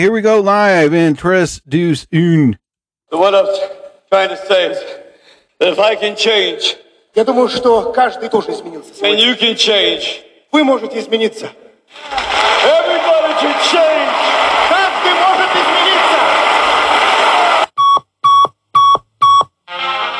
here we go live in Tres Deuce Un. So what I'm trying to say is that if I can change Я думаю, что каждый тоже изменился and сегодня. you can change, Вы можете измениться. everybody can change.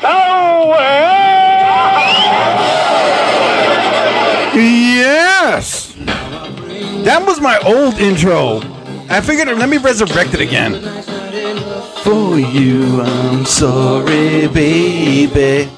so well. Yes! That was my old intro. I figured, let me resurrect it again. For you, I'm sorry, baby.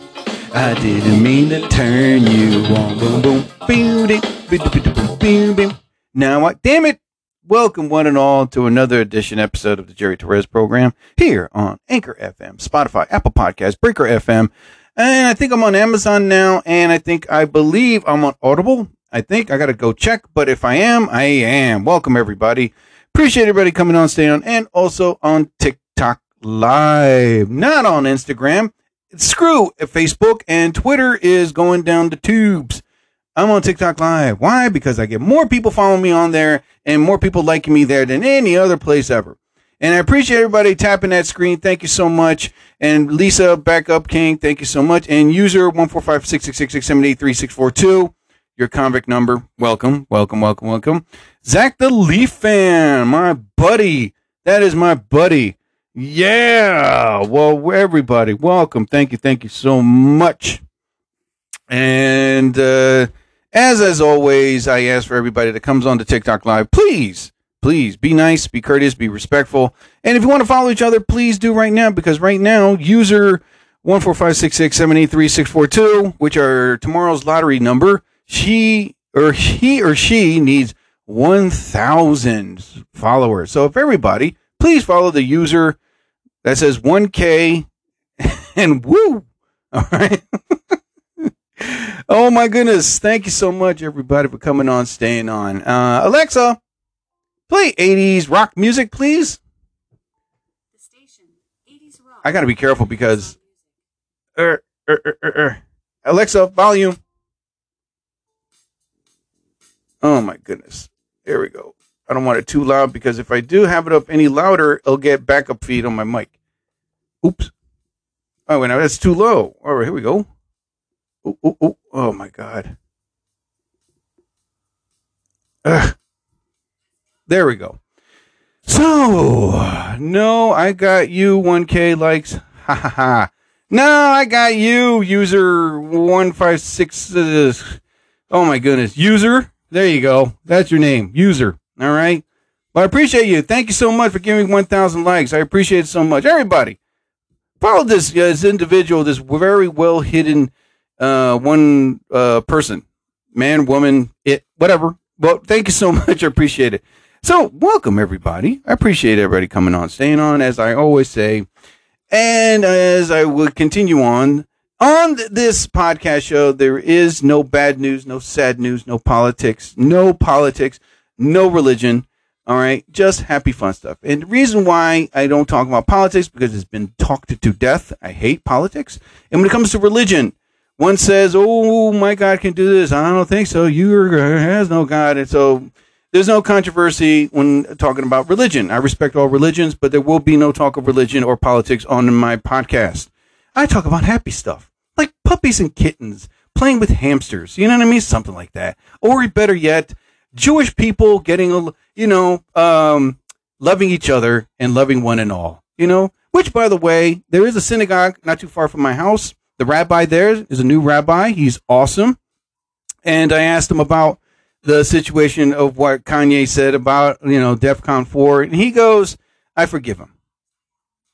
I didn't mean to turn you on. Boom, boom, boom, boom, boom, boom, boom, boom. Now, I, damn it. Welcome, one and all, to another edition episode of the Jerry Torres program here on Anchor FM, Spotify, Apple Podcasts, Breaker FM. And I think I'm on Amazon now, and I think I believe I'm on Audible. I think I got to go check, but if I am, I am. Welcome, everybody. Appreciate everybody coming on, staying on, and also on TikTok Live, not on Instagram. Screw Facebook and Twitter is going down the tubes. I'm on TikTok Live. Why? Because I get more people following me on there and more people liking me there than any other place ever. And I appreciate everybody tapping that screen. Thank you so much. And Lisa Backup King, thank you so much. And user 145 your convict number. Welcome, welcome, welcome, welcome. Zach the Leaf fan, my buddy. That is my buddy. Yeah. Well, everybody, welcome. Thank you, thank you so much. And uh, as as always, I ask for everybody that comes on to TikTok Live, please, please be nice, be courteous, be respectful. And if you want to follow each other, please do right now because right now, user one four five six six seven eight three six four two, which are tomorrow's lottery number, she or he or she needs one thousand followers. So if everybody, please follow the user that says one K and woo. All right. oh my goodness. Thank you so much, everybody, for coming on, staying on. Uh, Alexa, play 80s rock music, please. The station, 80s rock. I got to be careful because. Er, er, er, er, er. Alexa, volume. Oh my goodness. There we go. I don't want it too loud because if I do have it up any louder, it'll get backup feed on my mic. Oops. Oh, wait, now that's too low. All right, here we go. Ooh, ooh, ooh. Oh my god. Ugh. There we go. So, no, I got you 1K likes. Ha ha ha. No, I got you, user 156. Uh, oh my goodness. User. There you go. That's your name. User. All right. Well, I appreciate you. Thank you so much for giving me 1,000 likes. I appreciate it so much. Everybody, follow this, uh, this individual, this very well hidden uh, one uh, person, man, woman, it, whatever. Well, thank you so much. I appreciate it. So, welcome everybody. I appreciate everybody coming on, staying on, as I always say, and as I will continue on on this podcast show. There is no bad news, no sad news, no politics, no politics, no religion. All right, just happy fun stuff. And the reason why I don't talk about politics because it's been talked to death. I hate politics. And when it comes to religion, one says, "Oh, my God can do this." I don't think so. You has no God, and so there's no controversy when talking about religion. I respect all religions, but there will be no talk of religion or politics on my podcast. I talk about happy stuff, like puppies and kittens, playing with hamsters. You know what I mean? Something like that. Or better yet, Jewish people getting a, you know, um, loving each other and loving one and all. You know, which by the way, there is a synagogue not too far from my house. The rabbi there is a new rabbi. He's awesome. And I asked him about the situation of what Kanye said about, you know, DEFCON 4. And he goes, I forgive him.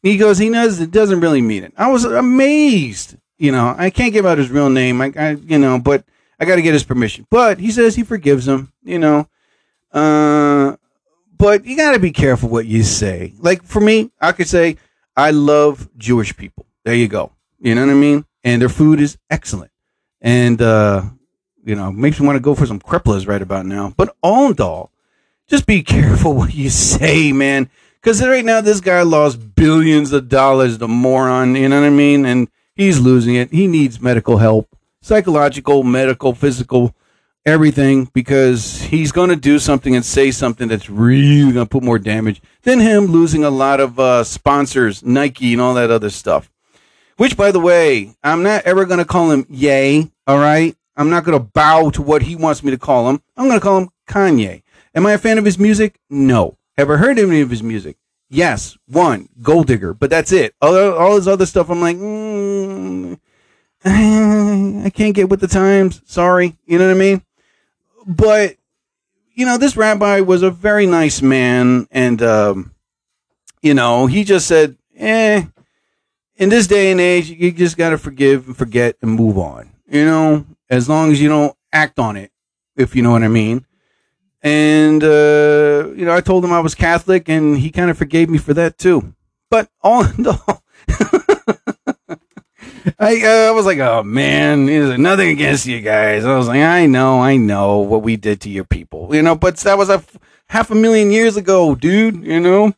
He goes, he knows it doesn't really mean it. I was amazed. You know, I can't give out his real name. I, I you know, but I got to get his permission. But he says he forgives him, you know. Uh, but you got to be careful what you say. Like for me, I could say I love Jewish people. There you go. You know what I mean? And their food is excellent. And uh, you know, makes me want to go for some kreplach right about now. But all in all, just be careful what you say, man. Because right now, this guy lost billions of dollars, the moron. You know what I mean? And he's losing it. He needs medical help, psychological, medical, physical, everything, because he's going to do something and say something that's really going to put more damage than him losing a lot of uh, sponsors, Nike, and all that other stuff. Which, by the way, I'm not ever going to call him Yay. All right. I'm not going to bow to what he wants me to call him. I'm going to call him Kanye. Am I a fan of his music? No. Have I heard any of his music? Yes. One, Gold Digger, but that's it. All, all his other stuff, I'm like, mm, I can't get with the times. Sorry. You know what I mean? But, you know, this rabbi was a very nice man. And, um, you know, he just said, eh, in this day and age, you just got to forgive and forget and move on. You know, as long as you don't act on it, if you know what I mean. And, uh, you know, I told him I was Catholic and he kind of forgave me for that too. But all in all, I, uh, I was like, oh man, there's nothing against you guys. I was like, I know, I know what we did to your people, you know, but that was a f- half a million years ago, dude, you know.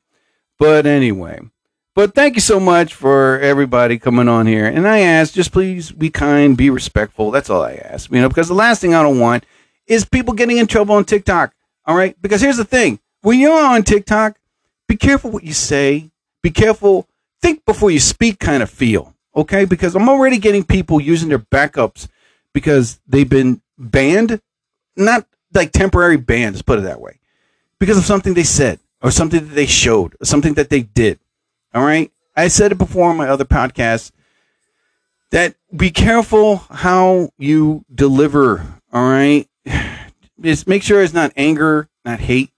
But anyway, but thank you so much for everybody coming on here. And I ask, just please be kind, be respectful. That's all I ask, you know, because the last thing I don't want is people getting in trouble on TikTok. All right, because here's the thing: when you're on TikTok, be careful what you say. Be careful. Think before you speak. Kind of feel okay, because I'm already getting people using their backups because they've been banned, not like temporary banned. Let's put it that way, because of something they said or something that they showed or something that they did. All right, I said it before on my other podcast that be careful how you deliver. All right, just make sure it's not anger, not hate,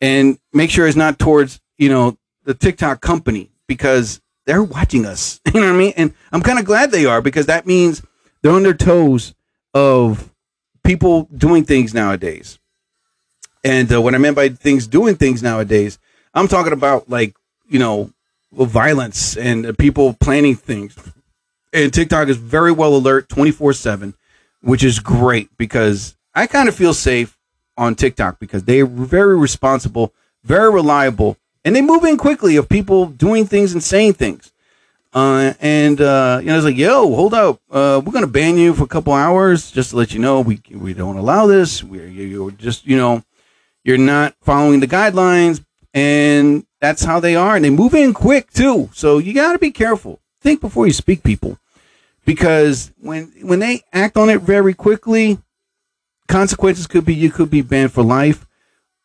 and make sure it's not towards you know the TikTok company because they're watching us. You know what I mean? And I'm kind of glad they are because that means they're on their toes of people doing things nowadays. And uh, what I meant by things doing things nowadays, I'm talking about like you know violence and people planning things. And TikTok is very well alert 24 seven, which is great because I kind of feel safe on TikTok because they're very responsible, very reliable, and they move in quickly of people doing things and saying things. Uh, and uh, you know, it's like, yo, hold up, uh, we're gonna ban you for a couple hours just to let you know we we don't allow this. We're you're just you know, you're not following the guidelines, and that's how they are, and they move in quick too. So you got to be careful. Think before you speak, people, because when when they act on it very quickly, consequences could be you could be banned for life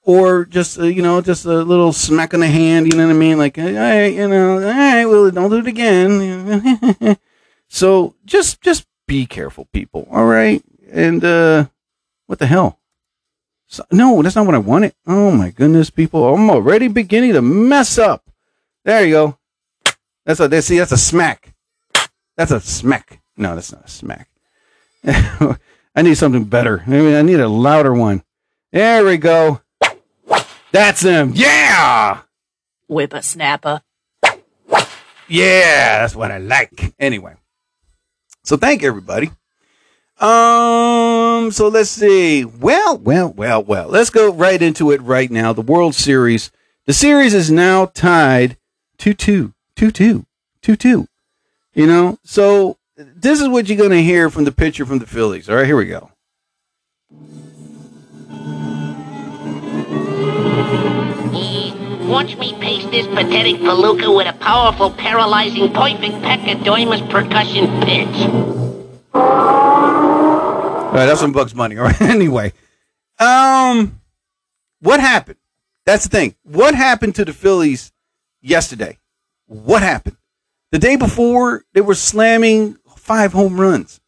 or just uh, you know just a little smack on the hand you know what i mean? Like all right you know all right well don't do it again. So just just be careful people all right? And uh what the hell so, no that's not what i wanted oh my goodness people i'm already beginning to mess up there you go that's a see that's a smack that's a smack no that's not a smack I need something better. I, mean, I need a louder one. There we go. That's him. Yeah. Whippersnapper. Yeah, that's what I like. Anyway. So thank everybody. Um, so let's see. Well, well, well, well. Let's go right into it right now. The World Series. The series is now tied 2 2, 2 2, 2 2. You know, so this is what you're going to hear from the pitcher from the Phillies. All right, here we go. Watch me paste this pathetic palooka with a powerful, paralyzing, perfect pachydermous percussion pitch. Right, that's some Bugs Bunny. All right, anyway, um, what happened? That's the thing. What happened to the Phillies yesterday? What happened? The day before, they were slamming five home runs,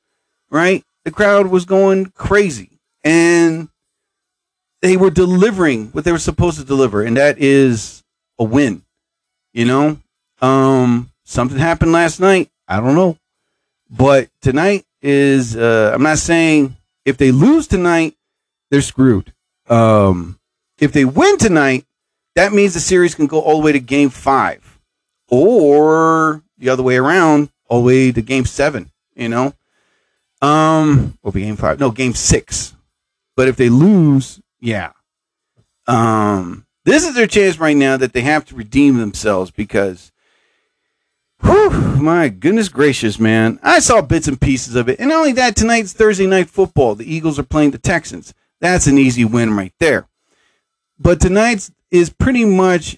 right? The crowd was going crazy, and they were delivering what they were supposed to deliver, and that is a win. You know, um, something happened last night. I don't know, but tonight is. Uh, I'm not saying if they lose tonight, they're screwed. Um, if they win tonight, that means the series can go all the way to game five or the other way around, all the way to game seven, you know? Um, or be game five. No, game six. But if they lose, yeah. Um, this is their chance right now that they have to redeem themselves because, whew, my goodness gracious, man. I saw bits and pieces of it. And not only that, tonight's Thursday night football. The Eagles are playing the Texans. That's an easy win right there. But tonight's is pretty much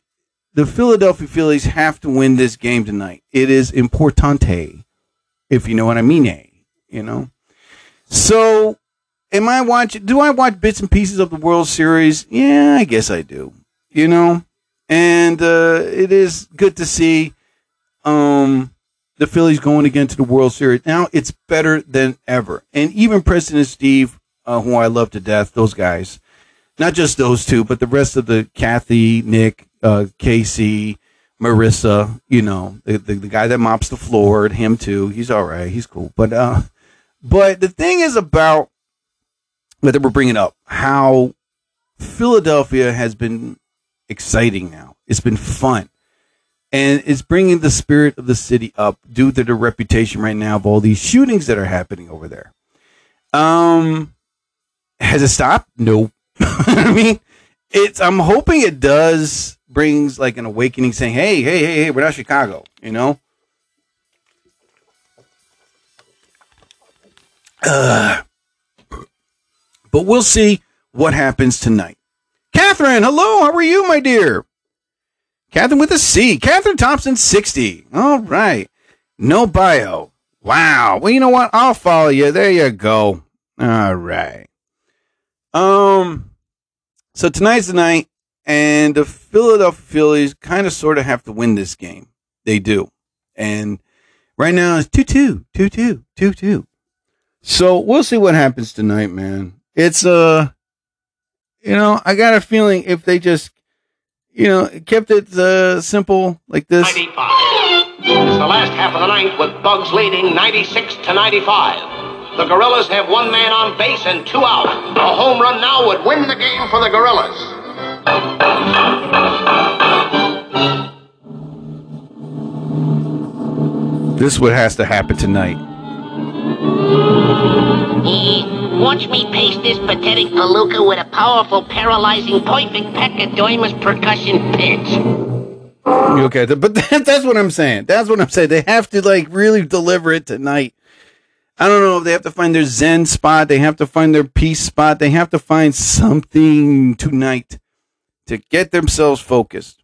the Philadelphia Phillies have to win this game tonight. It is importante, if you know what I mean. eh, You know. So, am I watching? Do I watch bits and pieces of the World Series? Yeah, I guess I do. You know, and uh, it is good to see um, the Phillies going again to the World Series. Now it's better than ever, and even Preston Steve, uh, who I love to death, those guys, not just those two, but the rest of the Kathy, Nick, uh, Casey, Marissa, you know, the, the, the guy that mops the floor, him too. He's all right. He's cool. But, uh, but the thing is about that we're bringing up how Philadelphia has been exciting now. It's been fun. And it's bringing the spirit of the city up due to the reputation right now of all these shootings that are happening over there. Um, has it stopped? No. I mean, it's. I'm hoping it does brings like an awakening, saying, "Hey, hey, hey, hey, we're not Chicago," you know. Uh, but we'll see what happens tonight. Catherine, hello. How are you, my dear? Catherine with a C. Catherine Thompson, 60. All right. No bio. Wow. Well, you know what? I'll follow you. There you go. All right. Um, so tonight's the night, and the Philadelphia Phillies kind of sort of have to win this game. They do. And right now it's 2 2, 2 2, 2 2. So we'll see what happens tonight, man. It's, uh, you know, I got a feeling if they just, you know, kept it uh, simple like this. 95. It's the last half of the ninth with Bugs leading 96 to 95. The Gorillas have one man on base and two out. A home run now would win the game for the Gorillas. This is what has to happen tonight. Watch me paste this pathetic palooka with a powerful, paralyzing, perfect pachydermous percussion pitch. You Okay, but that, that's what I'm saying. That's what I'm saying. They have to like really deliver it tonight. I don't know if they have to find their zen spot. They have to find their peace spot. They have to find something tonight to get themselves focused.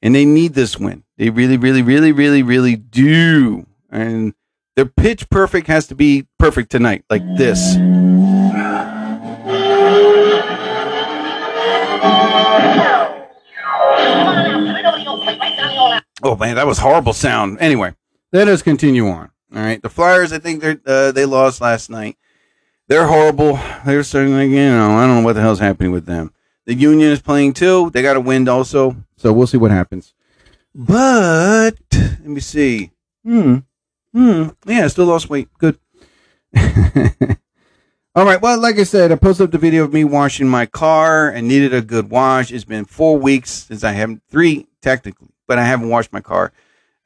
And they need this win. They really, really, really, really, really do. And their pitch perfect has to be perfect tonight, like this. Oh man, that was horrible sound. Anyway, let us continue on. All right, the Flyers. I think they uh, they lost last night. They're horrible. They're starting like you know I don't know what the hell's happening with them. The Union is playing too. They got a win also, so we'll see what happens. But let me see. Hmm. Hmm. Yeah, still lost weight. Good. All right. Well, like I said, I posted up the video of me washing my car and needed a good wash. It's been four weeks since I haven't three technically, but I haven't washed my car.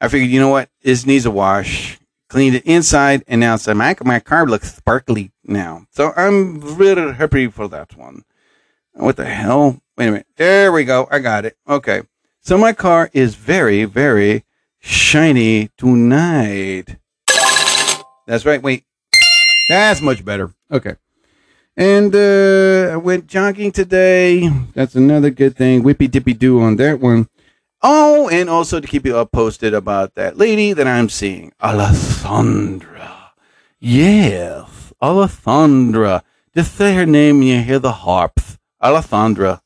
I figured, you know what, this needs a wash. Cleaned it inside and outside. My my car looks sparkly now, so I'm really happy for that one. What the hell? Wait a minute. There we go. I got it. Okay. So my car is very, very shiny tonight. That's right. Wait. That's much better. Okay. And uh, I went jogging today. That's another good thing. Whippy dippy do on that one. Oh, and also to keep you up posted about that lady that I'm seeing, Alessandra. Yes, Alessandra. Just say her name and you hear the harps. Alessandra.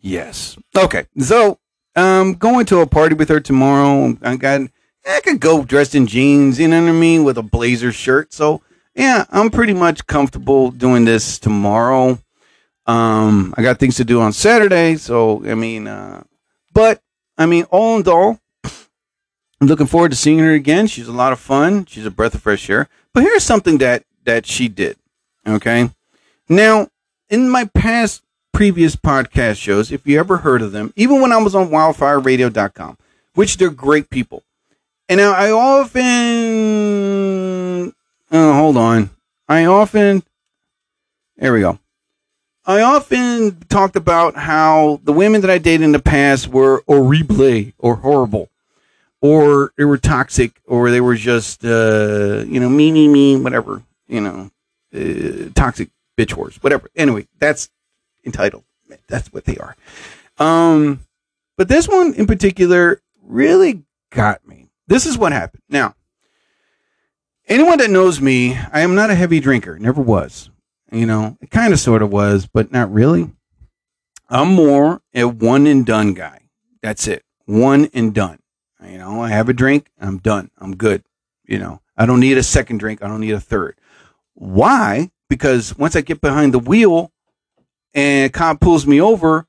Yes. Okay. So, um, going to a party with her tomorrow. I got, I could go dressed in jeans, you know what I mean, with a blazer shirt. So, yeah, I'm pretty much comfortable doing this tomorrow. Um, I got things to do on Saturday. So, I mean, uh, but I mean, all in all, I'm looking forward to seeing her again. She's a lot of fun. She's a breath of fresh air. But here's something that that she did. Okay, Now, in my past previous podcast shows, if you ever heard of them, even when I was on wildfireradio.com, which they're great people. And now I often, oh, hold on. I often, there we go. I often talked about how the women that I dated in the past were horrible or horrible, or they were toxic, or they were just, uh, you know, me, me, me, whatever, you know, uh, toxic bitch whores, whatever. Anyway, that's entitled. That's what they are. Um, but this one in particular really got me. This is what happened. Now, anyone that knows me, I am not a heavy drinker. Never was. You know, it kind of sort of was, but not really. I'm more a one and done guy. That's it. One and done. You know, I have a drink, I'm done. I'm good. You know, I don't need a second drink. I don't need a third. Why? Because once I get behind the wheel and cop pulls me over,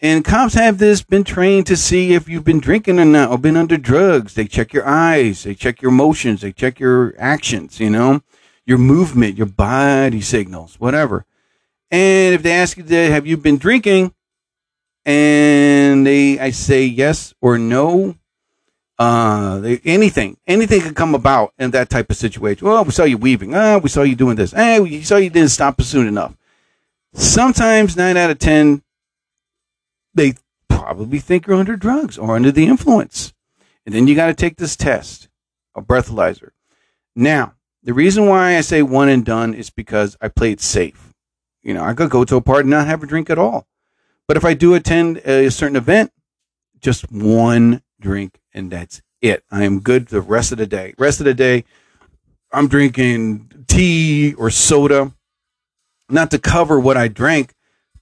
and cops have this been trained to see if you've been drinking or not or been under drugs. They check your eyes, they check your motions, they check your actions, you know, your movement, your body signals, whatever. And if they ask you, to, have you been drinking? And they, I say yes or no. Uh, they, anything, anything could come about in that type of situation. Well, we saw you weaving. Ah, we saw you doing this. Hey, we saw you didn't stop soon enough. Sometimes nine out of 10, they probably think you're under drugs or under the influence. And then you got to take this test, a breathalyzer. Now, the reason why I say one and done is because I play it safe. You know, I could go to a party and not have a drink at all. But if I do attend a certain event, just one drink and that's it. I am good the rest of the day. Rest of the day, I'm drinking tea or soda, not to cover what I drank,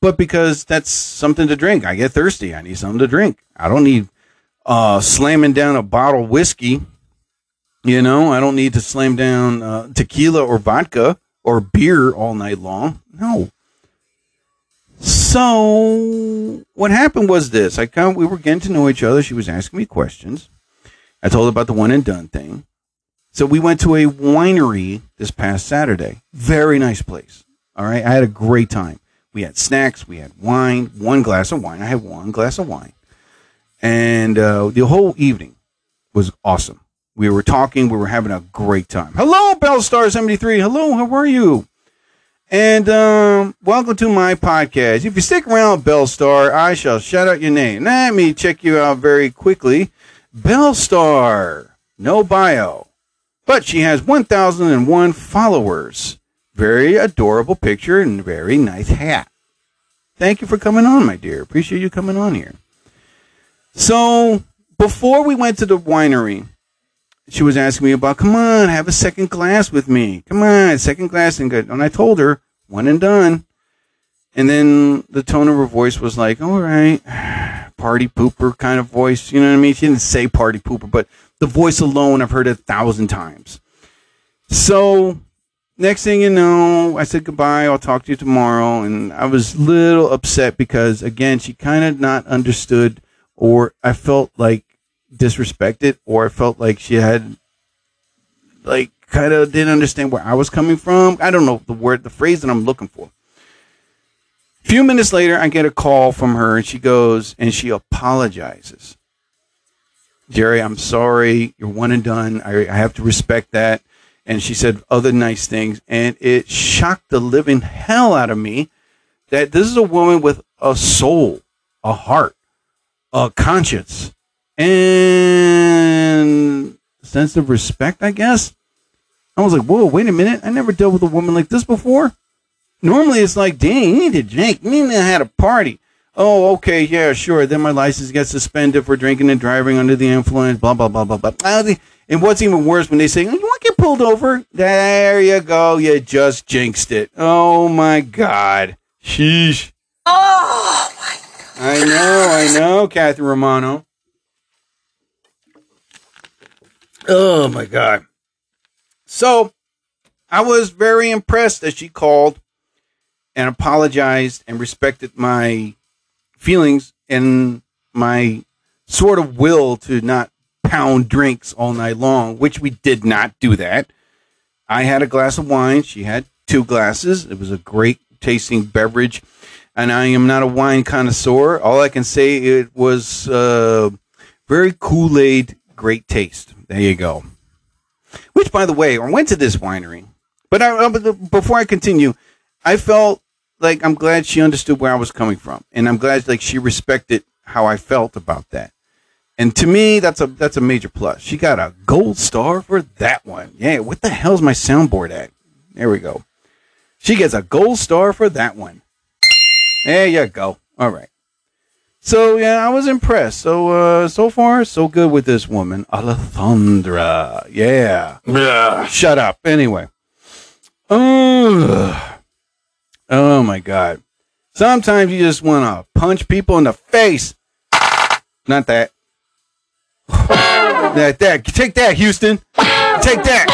but because that's something to drink. I get thirsty. I need something to drink. I don't need uh, slamming down a bottle of whiskey. You know, I don't need to slam down uh, tequila or vodka or beer all night long. No. So what happened was this: I kind of, we were getting to know each other. She was asking me questions. I told her about the one and done thing. So we went to a winery this past Saturday. Very nice place. All right, I had a great time. We had snacks, we had wine, one glass of wine. I had one glass of wine, and uh, the whole evening was awesome. We were talking, we were having a great time. Hello, Bellstar seventy three. Hello, how are you? And um, welcome to my podcast. If you stick around, Bellstar, I shall shout out your name. Let me check you out very quickly. Bellstar, no bio, but she has 1,001 followers. Very adorable picture and very nice hat. Thank you for coming on, my dear. Appreciate you coming on here. So, before we went to the winery, she was asking me about, come on, have a second glass with me. Come on, second glass and good. And I told her, one and done. And then the tone of her voice was like, all right, party pooper kind of voice. You know what I mean? She didn't say party pooper, but the voice alone, I've heard it a thousand times. So next thing you know, I said goodbye. I'll talk to you tomorrow. And I was a little upset because, again, she kind of not understood, or I felt like disrespected, or I felt like she had, like, kind of didn't understand where I was coming from. I don't know the word, the phrase that I'm looking for. A few minutes later, I get a call from her, and she goes and she apologizes. Jerry, I'm sorry. You're one and done. I, I have to respect that and she said other nice things. And it shocked the living hell out of me that this is a woman with a soul a heart a conscience and sense of respect i guess. I was like whoa wait a minute. I never dealt with a woman like this before. Normally it's like dang you need to drink. You need to a party. Oh okay yeah sure. Then my license gets suspended for drinking and driving under the influence blah blah blah blah blah and what's even worse when they say, mm, "You want to get pulled over?" There you go. You just jinxed it. Oh my god. Sheesh. Oh my god. I know. I know, Catherine Romano. Oh my god. So, I was very impressed that she called and apologized and respected my feelings and my sort of will to not pound drinks all night long, which we did not do that. I had a glass of wine. She had two glasses. It was a great tasting beverage, and I am not a wine connoisseur. All I can say it was uh, very Kool Aid, great taste. There you go. Which, by the way, I went to this winery, but I, uh, before I continue, I felt like I'm glad she understood where I was coming from, and I'm glad like she respected how I felt about that. And to me, that's a that's a major plus. She got a gold star for that one. Yeah, what the hell's my soundboard at? There we go. She gets a gold star for that one. There you go. All right. So yeah, I was impressed. So uh so far so good with this woman, Alejandra. Yeah. Yeah. Shut up. Anyway. Oh. Oh my god. Sometimes you just want to punch people in the face. Not that. That that. Take that, Houston. Take that.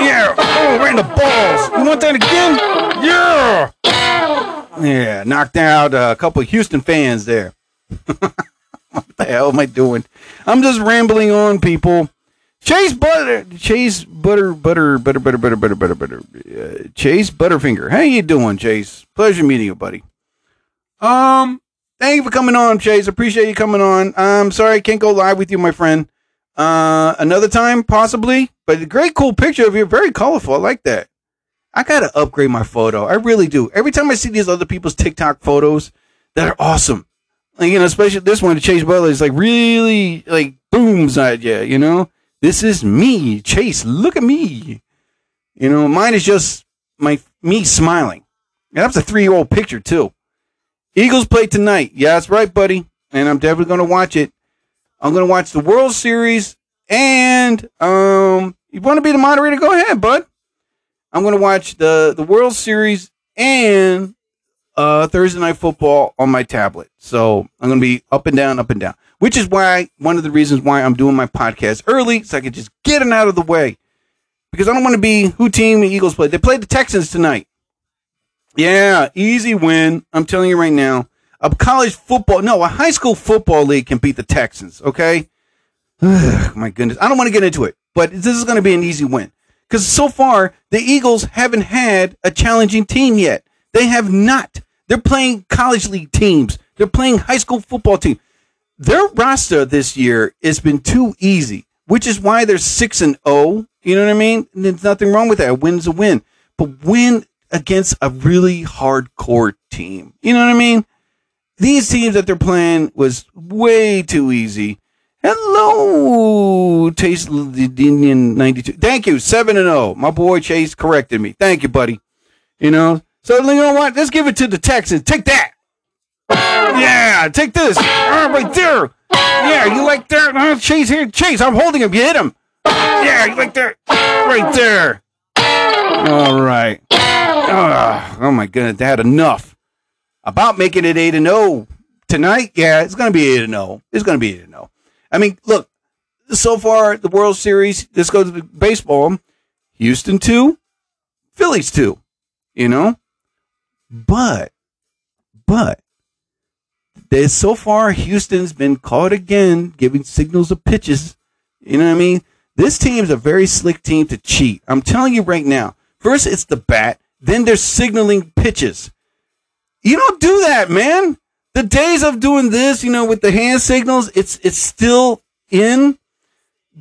Yeah. Oh, right in the balls. You want that again? Yeah. Yeah. Knocked out a couple of Houston fans there. what the hell am I doing? I'm just rambling on, people. Chase Butter, Chase Butter, Butter, Butter, Butter, Butter, Butter, Butter, Butter, uh, Chase Butterfinger. How you doing, Chase? Pleasure meeting you, buddy. Um, thank you for coming on, Chase. Appreciate you coming on. I'm sorry I can't go live with you, my friend. Uh, another time, possibly. But a great, cool picture of you. Very colorful. I like that. I gotta upgrade my photo. I really do. Every time I see these other people's TikTok photos that are awesome, like you know, especially this one, Chase Butler is like really like booms at you. You know, this is me, Chase. Look at me. You know, mine is just my me smiling. And that's a three year old picture too. Eagles play tonight. Yeah, that's right, buddy. And I'm definitely going to watch it. I'm going to watch the World Series. And um, you want to be the moderator? Go ahead, bud. I'm going to watch the the World Series and uh, Thursday Night Football on my tablet. So I'm going to be up and down, up and down. Which is why one of the reasons why I'm doing my podcast early, so I can just get it out of the way. Because I don't want to be who team the Eagles play. They played the Texans tonight. Yeah, easy win. I'm telling you right now. A college football, no, a high school football league can beat the Texans, okay? my goodness. I don't want to get into it, but this is going to be an easy win. Because so far, the Eagles haven't had a challenging team yet. They have not. They're playing college league teams, they're playing high school football team. Their roster this year has been too easy, which is why they're 6 and 0. You know what I mean? And there's nothing wrong with that. A win's a win. But win against a really hardcore team. You know what I mean? These teams that they're playing was way too easy. Hello, Chase Indian 92. Thank you, 7 and 0. My boy Chase corrected me. Thank you, buddy. You know, so you know what? Let's give it to the Texans. Take that. Yeah, take this. Oh, right there. Yeah, you like that? Chase here. Chase, I'm holding him. You hit him. Yeah, you like that? Right there. All right. Oh, oh my goodness, they had enough. About making it 8 and 0 tonight. Yeah, it's going to be 8 and 0. It's going to be 8 and 0. I mean, look, so far the World Series, this goes to baseball. Houston 2, Phillies 2, you know? But but there's so far Houston's been caught again giving signals of pitches. You know what I mean? This team is a very slick team to cheat. I'm telling you right now. First, it's the bat. Then they're signaling pitches. You don't do that, man. The days of doing this, you know, with the hand signals, it's it's still in.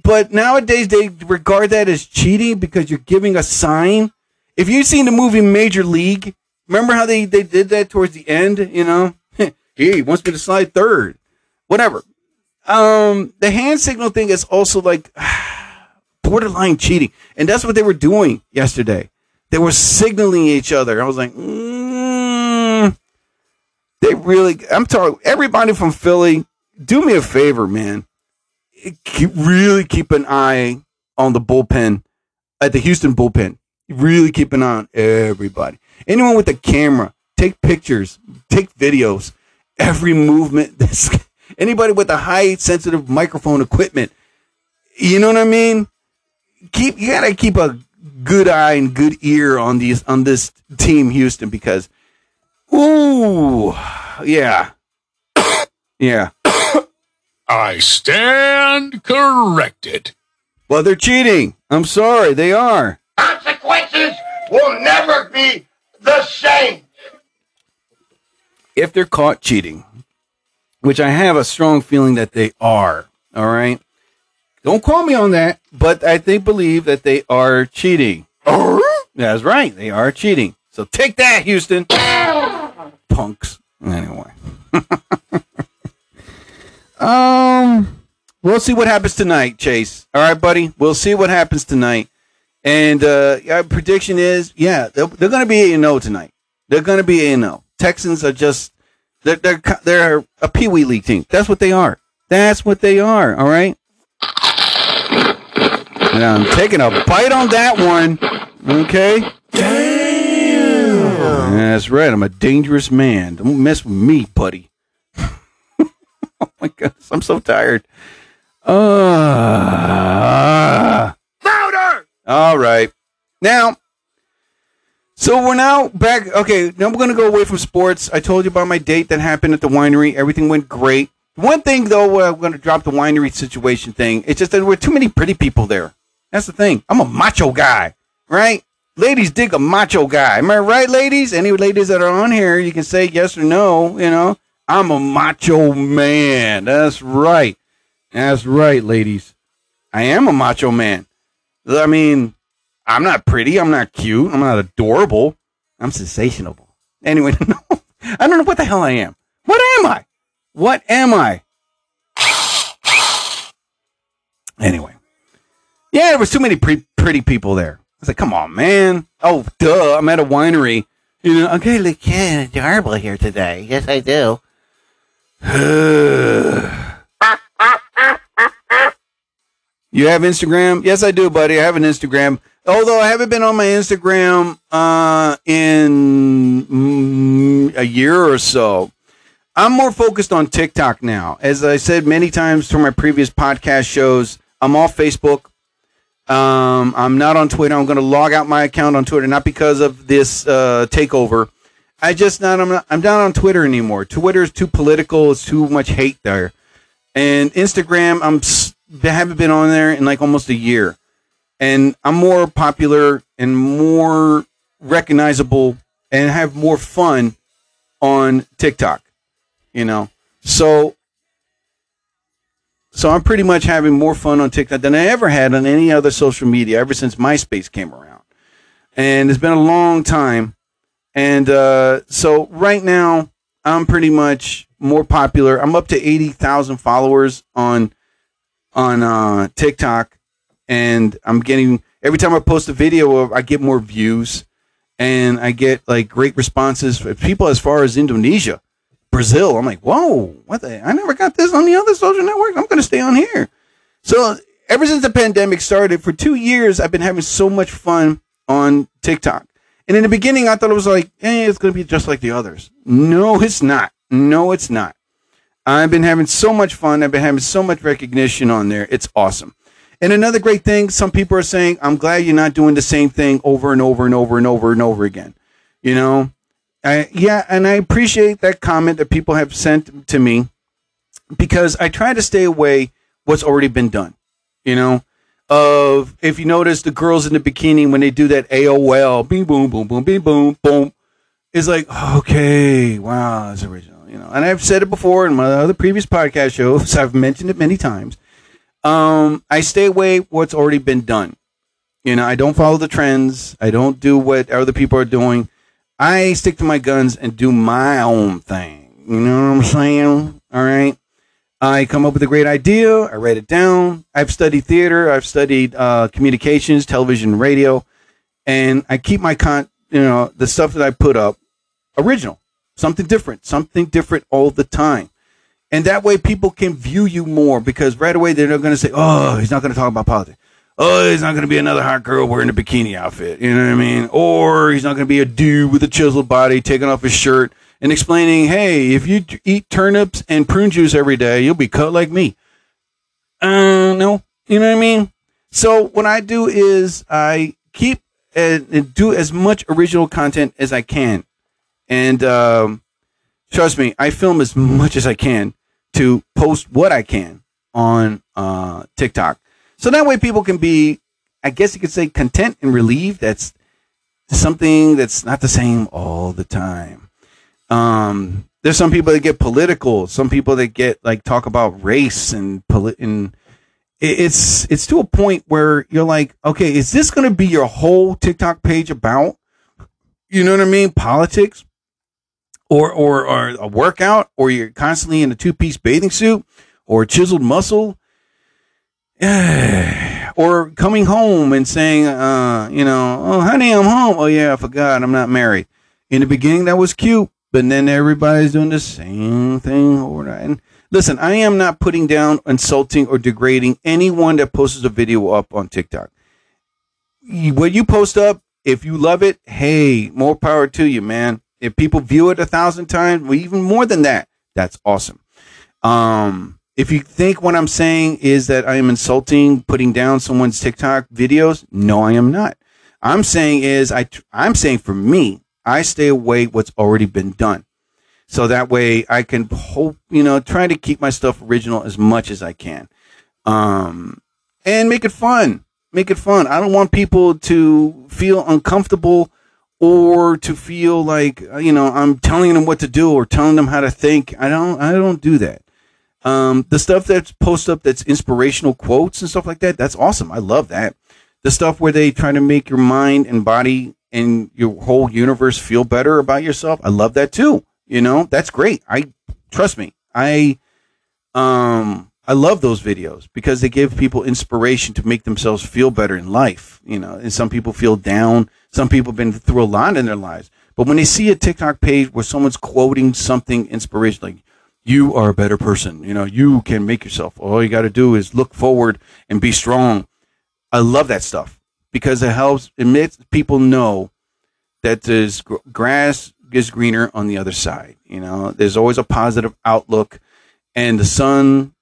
But nowadays they regard that as cheating because you're giving a sign. If you've seen the movie Major League, remember how they, they did that towards the end, you know? he wants me to slide third. Whatever. Um, the hand signal thing is also like borderline cheating. And that's what they were doing yesterday. They were signaling each other. I was like, mm, they really, I'm talking, everybody from Philly, do me a favor, man. Keep, really keep an eye on the bullpen, at the Houston bullpen. Really keep an eye on everybody. Anyone with a camera, take pictures, take videos, every movement. Anybody with a high sensitive microphone equipment, you know what I mean? Keep you gotta keep a good eye and good ear on these on this team Houston because ooh yeah yeah I stand corrected. well they're cheating i'm sorry they are Consequences will never be the same. if they're caught cheating, which I have a strong feeling that they are, all right? Don't call me on that, but I think believe that they are cheating. That's right, they are cheating. So take that, Houston. Punks. Anyway. um we'll see what happens tonight, Chase. All right, buddy. We'll see what happens tonight. And uh our prediction is, yeah, they're, they're going to be a no tonight. They're going to be a no. Texans are just they're they're they're a pee wee league team. That's what they are. That's what they are. All right. And I'm taking a bite on that one. Okay. Damn. That's right. I'm a dangerous man. Don't mess with me, buddy. oh my goodness, I'm so tired. Uh, Louder! all right. Now, so we're now back. Okay, now we're going to go away from sports. I told you about my date that happened at the winery. Everything went great. One thing, though, I'm going to drop the winery situation thing. It's just that there were too many pretty people there. That's the thing. I'm a macho guy, right? Ladies dig a macho guy. Am I right, ladies? Any ladies that are on here, you can say yes or no. You know, I'm a macho man. That's right. That's right, ladies. I am a macho man. I mean, I'm not pretty. I'm not cute. I'm not adorable. I'm sensational. Anyway, no, I don't know what the hell I am. What am I? What am I? Anyway, yeah, there was too many pre- pretty people there. I was like, come on, man. Oh, duh. I'm at a winery. You know, okay, look, yeah, adorable here today. Yes, I do. You have Instagram? Yes, I do, buddy. I have an Instagram. Although I haven't been on my Instagram uh, in mm, a year or so. I'm more focused on TikTok now. As I said many times from my previous podcast shows, I'm off Facebook. Um, I'm not on Twitter. I'm going to log out my account on Twitter, not because of this uh, takeover. I just not I'm, not. I'm not on Twitter anymore. Twitter is too political. It's too much hate there. And Instagram, I'm haven't been on there in like almost a year, and I'm more popular and more recognizable and have more fun on TikTok. You know, so so I'm pretty much having more fun on TikTok than I ever had on any other social media ever since MySpace came around, and it's been a long time. And uh, so right now, I'm pretty much more popular. I'm up to eighty thousand followers on on uh, TikTok, and I'm getting every time I post a video, I get more views, and I get like great responses from people as far as Indonesia, Brazil. I'm like, whoa, what the? I never got this on the other social network. I'm gonna stay on here. So ever since the pandemic started, for two years, I've been having so much fun on TikTok. And in the beginning, I thought it was like, eh, it's going to be just like the others. No, it's not. No, it's not. I've been having so much fun. I've been having so much recognition on there. It's awesome. And another great thing, some people are saying, I'm glad you're not doing the same thing over and over and over and over and over again. You know, Yeah, and I appreciate that comment that people have sent to me because I try to stay away what's already been done. You know, of if you notice the girls in the bikini when they do that AOL, beam boom boom boom beam boom boom, it's like okay, wow, it's original. You know, and I've said it before in my other previous podcast shows. I've mentioned it many times. Um, I stay away what's already been done. You know, I don't follow the trends. I don't do what other people are doing. I stick to my guns and do my own thing. You know what I'm saying? All right. I come up with a great idea. I write it down. I've studied theater. I've studied uh, communications, television, radio, and I keep my con. You know, the stuff that I put up original, something different, something different all the time, and that way people can view you more because right away they're not going to say, "Oh, he's not going to talk about politics." Oh, he's not going to be another hot girl wearing a bikini outfit. You know what I mean? Or he's not going to be a dude with a chiseled body taking off his shirt and explaining, hey, if you eat turnips and prune juice every day, you'll be cut like me. Uh, no. You know what I mean? So what I do is I keep and, do as much original content as I can. And um, trust me, I film as much as I can to post what I can on uh, TikTok. So that way people can be, I guess you could say, content and relieved. That's something that's not the same all the time. Um, There's some people that get political. Some people that get like talk about race and polit and it's it's to a point where you're like, okay, is this going to be your whole TikTok page about? You know what I mean? Politics, or or or a workout, or you're constantly in a two piece bathing suit, or chiseled muscle, or coming home and saying, uh, you know, oh honey, I'm home. Oh yeah, I forgot, I'm not married. In the beginning, that was cute, but then everybody's doing the same thing over. And listen, I am not putting down, insulting, or degrading anyone that posts a video up on TikTok. What you post up, if you love it, hey, more power to you, man. If people view it a thousand times, well, even more than that, that's awesome. Um, if you think what I'm saying is that I am insulting, putting down someone's TikTok videos, no, I am not. I'm saying is I I'm saying for me, I stay away what's already been done. So that way I can hope, you know, try to keep my stuff original as much as I can. Um and make it fun. Make it fun. I don't want people to feel uncomfortable or to feel like you know I'm telling them what to do or telling them how to think. I don't I don't do that. Um, the stuff that's post up that's inspirational quotes and stuff like that, that's awesome. I love that. The stuff where they try to make your mind and body and your whole universe feel better about yourself, I love that too. You know, that's great. I trust me. I um I love those videos because they give people inspiration to make themselves feel better in life. You know, and some people feel down. Some people have been through a lot in their lives. But when they see a TikTok page where someone's quoting something inspirational, like you are a better person, you know, you can make yourself. All you got to do is look forward and be strong. I love that stuff because it helps, it makes people know that there's grass is greener on the other side. You know, there's always a positive outlook, and the sun,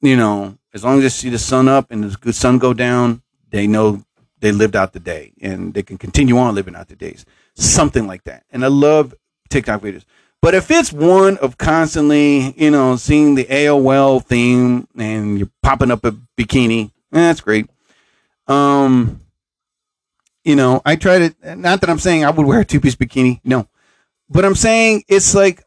you know, as long as they see the sun up and the good sun go down, they know they lived out the day and they can continue on living out the days. Something like that. And I love TikTok videos. But if it's one of constantly, you know, seeing the AOL theme and you're popping up a bikini, eh, that's great. Um, you know, I try to, not that I'm saying I would wear a two piece bikini, no, but I'm saying it's like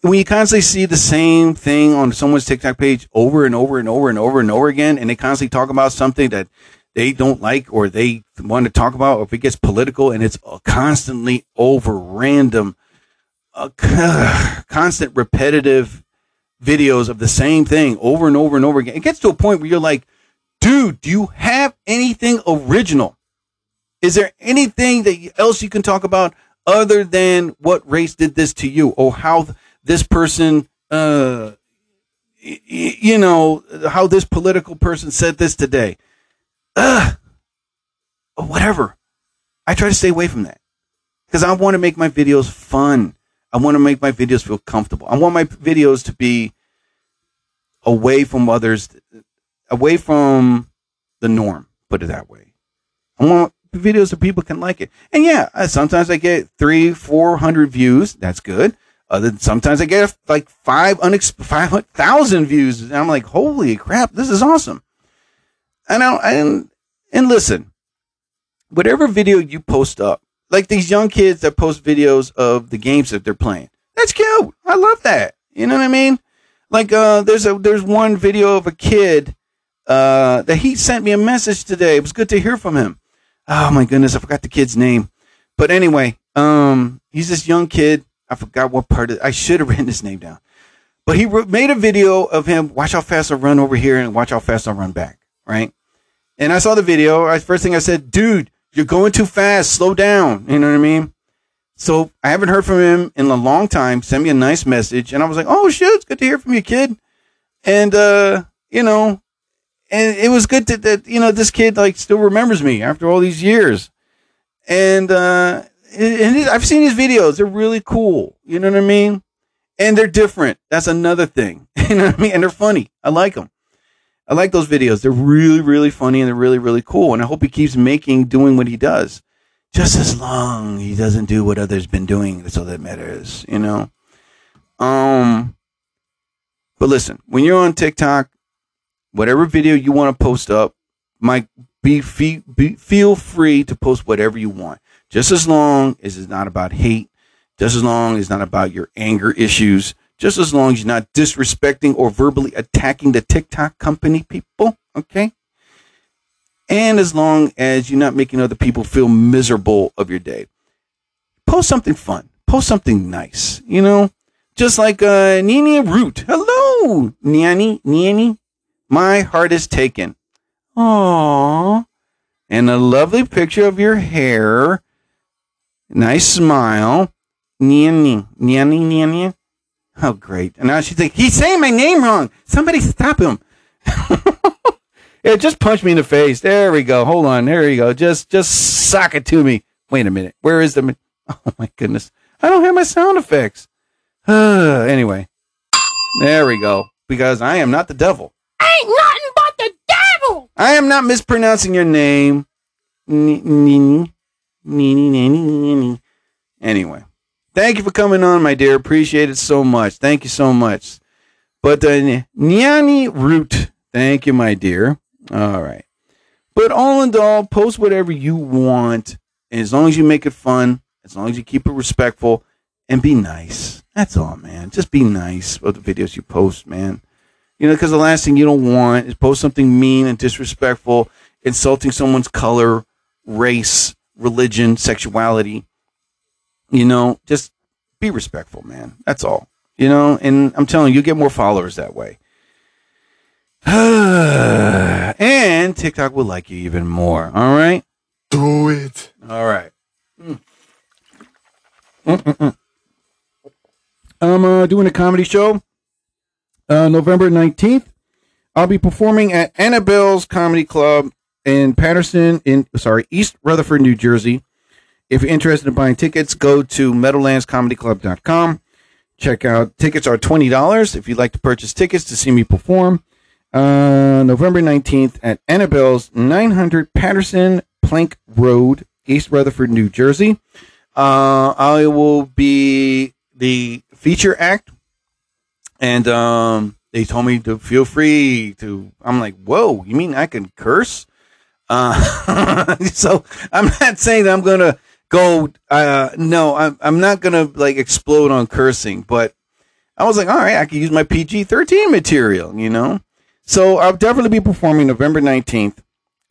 when you constantly see the same thing on someone's TikTok page over and over and over and over and over again, and they constantly talk about something that they don't like or they want to talk about, or if it gets political and it's constantly over random, uh, constant repetitive videos of the same thing over and over and over again. It gets to a point where you're like, dude, do you have anything original? Is there anything that else you can talk about other than what race did this to you or how this person, uh, y- you know, how this political person said this today? Ugh. Whatever. I try to stay away from that because I want to make my videos fun. I want to make my videos feel comfortable. I want my videos to be away from others, away from the norm. Put it that way. I want videos that people can like it. And yeah, sometimes I get three, four hundred views. That's good. Other than sometimes I get like five unex five thousand views, and I'm like, holy crap, this is awesome. And I and and listen, whatever video you post up, like these young kids that post videos of the games that they're playing, that's cute. I love that. You know what I mean? Like uh, there's a there's one video of a kid uh, that he sent me a message today. It was good to hear from him. Oh my goodness, I forgot the kid's name. But anyway, um, he's this young kid. I forgot what part of. I should have written his name down. But he wrote- made a video of him. Watch how fast I run over here, and watch how fast I run back. Right. And I saw the video. I, first thing I said, dude, you're going too fast. Slow down. You know what I mean? So I haven't heard from him in a long time. Send me a nice message, and I was like, "Oh shit, it's good to hear from you, kid." And uh, you know, and it was good to, that you know this kid like still remembers me after all these years. And uh, and it- I've seen his videos; they're really cool. You know what I mean? And they're different. That's another thing. You know what I mean? And they're funny. I like them. I like those videos. They're really, really funny and they're really, really cool. And I hope he keeps making, doing what he does. Just as long he doesn't do what others been doing. That's all that matters, you know? Um, but listen, when you're on TikTok, whatever video you want to post up, Mike, be, fe- be feel free to post whatever you want. Just as long as it's not about hate Just as long as it's not about your anger issues, just as long as you're not disrespecting or verbally attacking the TikTok company people, okay? And as long as you're not making other people feel miserable of your day. Post something fun. Post something nice, you know? Just like uh Nini Root. Hello, Niani, Niani. My heart is taken. Aww. And a lovely picture of your hair. Nice smile. Niani, Niani, Niani. Oh, great. And now she's like, he's saying my name wrong. Somebody stop him. yeah, just punch me in the face. There we go. Hold on. There you go. Just, just sock it to me. Wait a minute. Where is the, oh my goodness. I don't have my sound effects. anyway, there we go. Because I am not the devil. Ain't nothing but the devil. I am not mispronouncing your name. Anyway, thank you for coming on, my dear. Appreciate it so much. Thank you so much. But uh, Nyani Root, thank you, my dear. All right. But all in all, post whatever you want. And as long as you make it fun, as long as you keep it respectful, and be nice. That's all, man. Just be nice about the videos you post, man. You know, because the last thing you don't want is post something mean and disrespectful, insulting someone's color, race, religion, sexuality. You know, just be respectful, man. That's all. You know, and I'm telling you, you get more followers that way. and TikTok will like you even more. All right? Do it. All right. Mm. Mm-mm-mm. I'm uh, doing a comedy show uh, November 19th. I'll be performing at Annabelle's Comedy Club in Paterson, in sorry, East Rutherford, New Jersey. If you're interested in buying tickets, go to meadowlandscomedyclub.com. Check out tickets are twenty dollars if you'd like to purchase tickets to see me perform. Uh, November 19th at Annabelle's 900 Paterson Plank Road, East Rutherford, New Jersey. Uh, I will be the feature act, and um, they told me to feel free to. I'm like, whoa, you mean I can curse? Uh, so I'm not saying that I'm gonna go. Uh, no, I'm I'm not gonna like explode on cursing, but I was like, all right, I can use my PG-13 material, you know. So I'll definitely be performing November 19th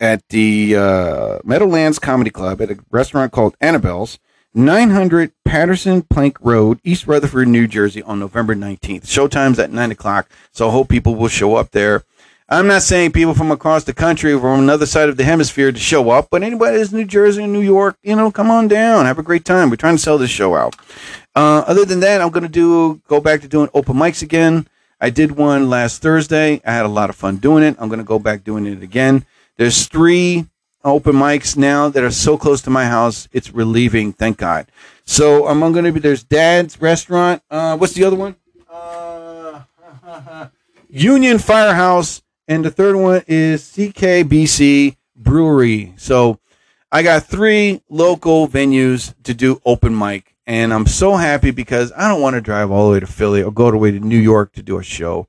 at the uh, Meadowlands Comedy Club at a restaurant called Annabelle's. 900 Paterson Plank Road, East Rutherford, New Jersey, on November 19th. Showtime's at 9 o'clock, so I hope people will show up there. I'm not saying people from across the country from another side of the hemisphere to show up, but anybody that's New Jersey and New York, you know, come on down, have a great time. We're trying to sell this show out. Uh, other than that, I'm going to do go back to doing open mics again. I did one last Thursday. I had a lot of fun doing it. I'm going to go back doing it again. There's three open mics now that are so close to my house. It's relieving, thank God. So I'm going to be there's Dad's Restaurant. Uh, what's the other one? Uh, Union Firehouse, and the third one is CKBC Brewery. So I got three local venues to do open mic, and I'm so happy because I don't want to drive all the way to Philly or go all the way to New York to do a show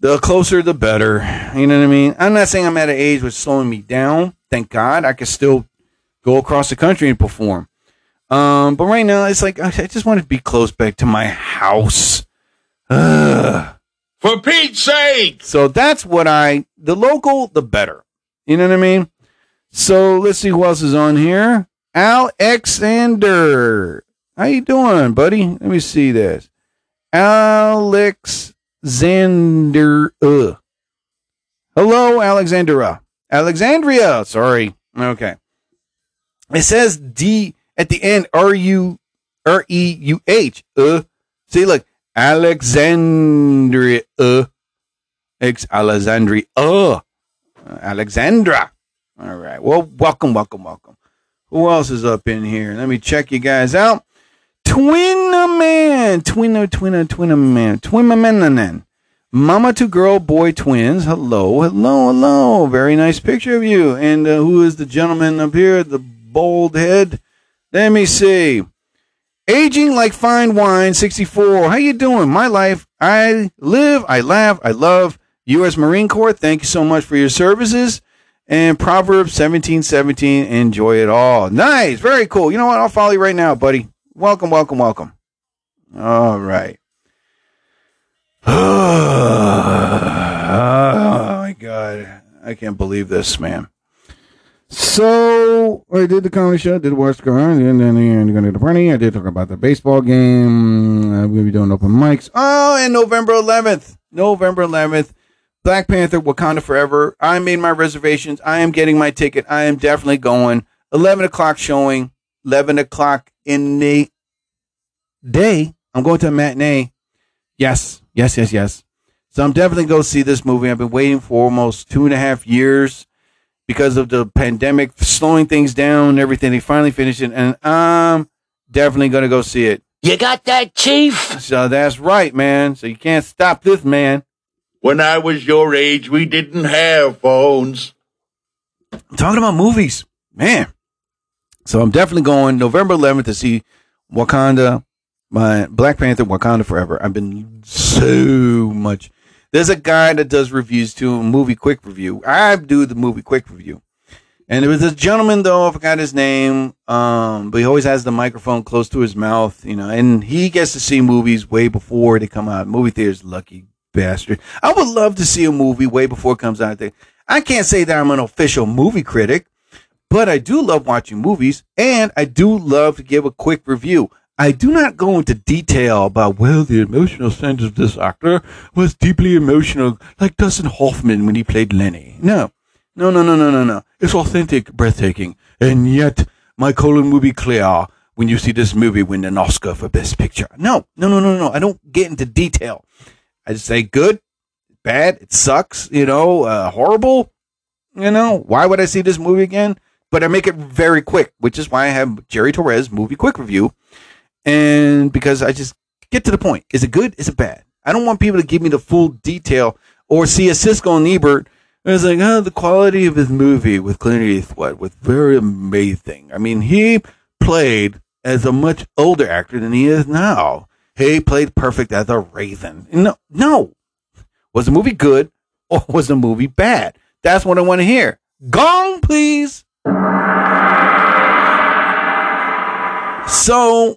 the closer the better. You know what I mean? I'm not saying I'm at an age which slowing me down. Thank God I can still go across the country and perform. Um, but right now it's like I just want to be close back to my house. Ugh. For Pete's sake! So that's what I the local the better. You know what I mean? So let's see who else is on here. Alexander. How you doing, buddy? Let me see this. Alex Xander. Uh. Hello, Alexandra. Alexandria. Sorry. Okay. It says D at the end. R U R E U H. Uh. See, look. Alexandria. Ex Alexandria. Uh. Alexandra. All right. Well, welcome, welcome, welcome. Who else is up in here? Let me check you guys out. Twin man, twin, twin, twin man, twin man. Mama to girl, boy twins. Hello, hello, hello. Very nice picture of you. And uh, who is the gentleman up here? The bald head. Let me see. Aging like fine wine, 64. How you doing? My life. I live, I laugh, I love. U.S. Marine Corps. Thank you so much for your services. And Proverbs 17, 17. Enjoy it all. Nice. Very cool. You know what? I'll follow you right now, buddy. Welcome, welcome, welcome. All right. oh my god, I can't believe this, man. So I did the comedy show, did West Car, and then I'm going to the party. I did talk about the baseball game. Uh, going to be doing open mics. Oh, and November 11th, November 11th, Black Panther, Wakanda Forever. I made my reservations. I am getting my ticket. I am definitely going. 11 o'clock showing. 11 o'clock in the day. I'm going to a matinee. Yes, yes, yes, yes. So I'm definitely going to see this movie. I've been waiting for almost two and a half years because of the pandemic slowing things down and everything. They finally finished it, and I'm definitely going to go see it. You got that, Chief? So that's right, man. So you can't stop this, man. When I was your age, we didn't have phones. I'm talking about movies, man. So I'm definitely going November 11th to see Wakanda, my Black Panther, Wakanda Forever. I've been so much. There's a guy that does reviews too, movie quick review. I do the movie quick review. And there was this gentleman though, I forgot his name, um, but he always has the microphone close to his mouth, you know, and he gets to see movies way before they come out. Movie theaters, lucky bastard. I would love to see a movie way before it comes out. I can't say that I'm an official movie critic, but I do love watching movies and I do love to give a quick review. I do not go into detail about, well, the emotional sense of this actor was deeply emotional, like Dustin Hoffman when he played Lenny. No, no, no, no, no, no, no. It's authentic, breathtaking, and yet my colon will be clear when you see this movie win an Oscar for Best Picture. No, no, no, no, no. I don't get into detail. I just say good, bad, it sucks, you know, uh, horrible. You know, why would I see this movie again? But I make it very quick, which is why I have Jerry Torres movie quick review. And because I just get to the point. Is it good? Is it bad? I don't want people to give me the full detail or see a Siskel and Ebert. It's like, oh, the quality of his movie with Clint Eastwood was very amazing. I mean, he played as a much older actor than he is now. He played perfect as a Raven. No, no. Was the movie good or was the movie bad? That's what I want to hear. Gong, please. So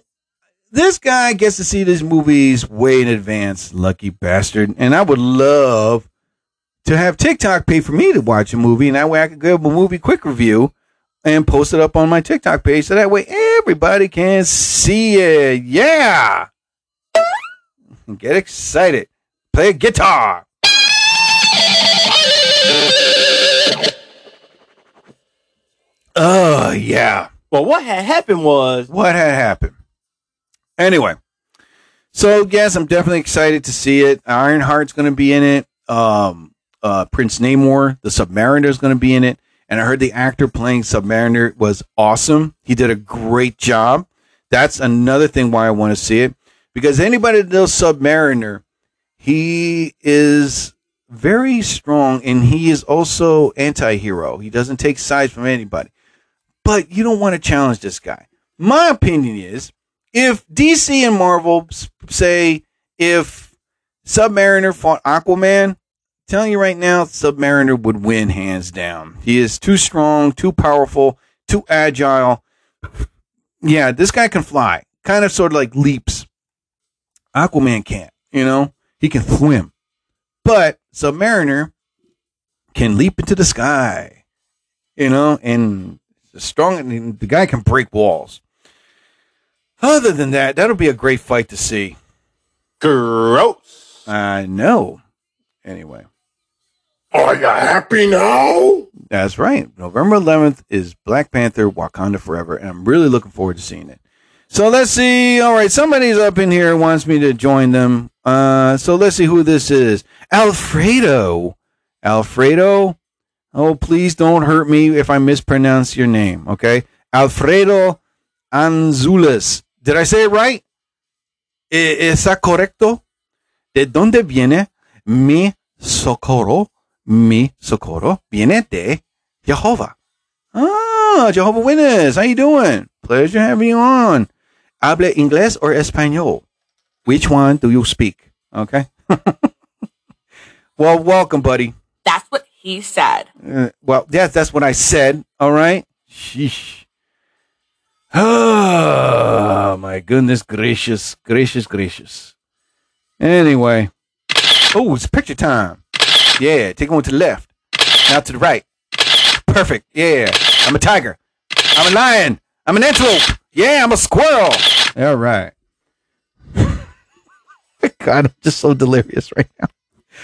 this guy gets to see these movies way in advance, lucky bastard. And I would love to have TikTok pay for me to watch a movie, and that way I could give a movie quick review and post it up on my TikTok page, so that way everybody can see it. Yeah, get excited, play a guitar. Oh yeah. Well, what had happened was what had happened. Anyway, so yes, I'm definitely excited to see it. Ironheart's going to be in it. Um, uh, Prince Namor, the Submariner, is going to be in it. And I heard the actor playing Submariner was awesome. He did a great job. That's another thing why I want to see it because anybody that knows Submariner, he is very strong and he is also anti-hero. He doesn't take sides from anybody. But you don't want to challenge this guy. My opinion is if DC and Marvel say if Submariner fought Aquaman, telling you right now, Submariner would win hands down. He is too strong, too powerful, too agile. Yeah, this guy can fly, kind of sort of like leaps. Aquaman can't, you know, he can swim, but Submariner can leap into the sky, you know, and strong. The guy can break walls. Other than that, that'll be a great fight to see. Gross. I know. Anyway. Are you happy now? That's right. November 11th is Black Panther Wakanda Forever, and I'm really looking forward to seeing it. So let's see. All right, somebody's up in here wants me to join them. Uh, so let's see who this is. Alfredo. Alfredo. Oh, please don't hurt me if I mispronounce your name. Okay, Alfredo Anzules. Did I say it right? ¿Está correcto? ¿De dónde viene mi socorro? Mi socorro viene de Jehovah. Ah, Jehovah Witness. How you doing? Pleasure having you on. Hable inglés or español? Which one do you speak? Okay. well, welcome, buddy. That's what he said. Uh, well, yes, that's what I said. All right. Sheesh. Oh my goodness gracious, gracious, gracious. Anyway. Oh, it's picture time. Yeah, take one to the left. Now to the right. Perfect. Yeah. I'm a tiger. I'm a lion. I'm an antelope. Yeah, I'm a squirrel. All right. God, I'm just so delirious right now.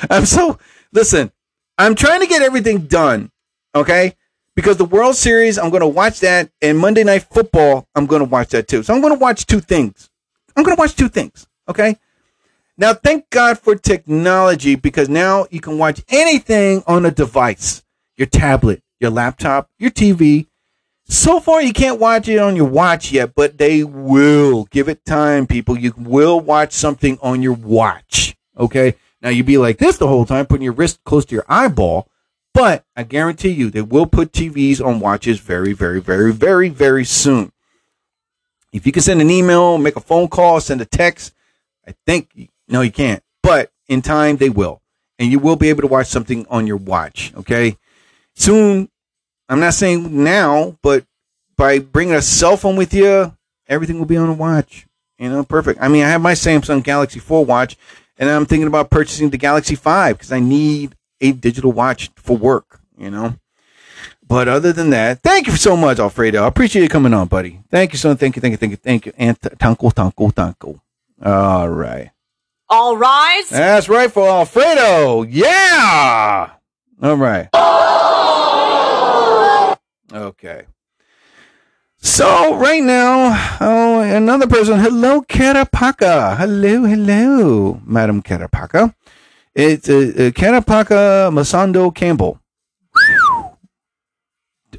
I'm so listen. I'm trying to get everything done, okay? Because the World Series, I'm going to watch that, and Monday Night Football, I'm going to watch that too. So I'm going to watch two things. I'm going to watch two things, okay? Now, thank God for technology because now you can watch anything on a device your tablet, your laptop, your TV. So far, you can't watch it on your watch yet, but they will. Give it time, people. You will watch something on your watch, okay? Now, you'd be like this the whole time, putting your wrist close to your eyeball, but I guarantee you they will put TVs on watches very, very, very, very, very soon. If you can send an email, make a phone call, send a text, I think no, you can't. But in time, they will, and you will be able to watch something on your watch. Okay, soon. I'm not saying now, but by bringing a cell phone with you, everything will be on a watch. You know, perfect. I mean, I have my Samsung Galaxy 4 watch, and I'm thinking about purchasing the Galaxy 5 because I need a digital watch for work. You know. But other than that, thank you so much, Alfredo. I appreciate you coming on, buddy. Thank you so Thank you, thank you, thank you, thank you. And tanko, tanko, tanko. All right. All rise. That's right for Alfredo. Yeah. All right. Okay. So right now, oh, another person. Hello, Karapaka. Hello, hello, Madam Karapaka. It's uh, uh, Karapaka Masando Campbell.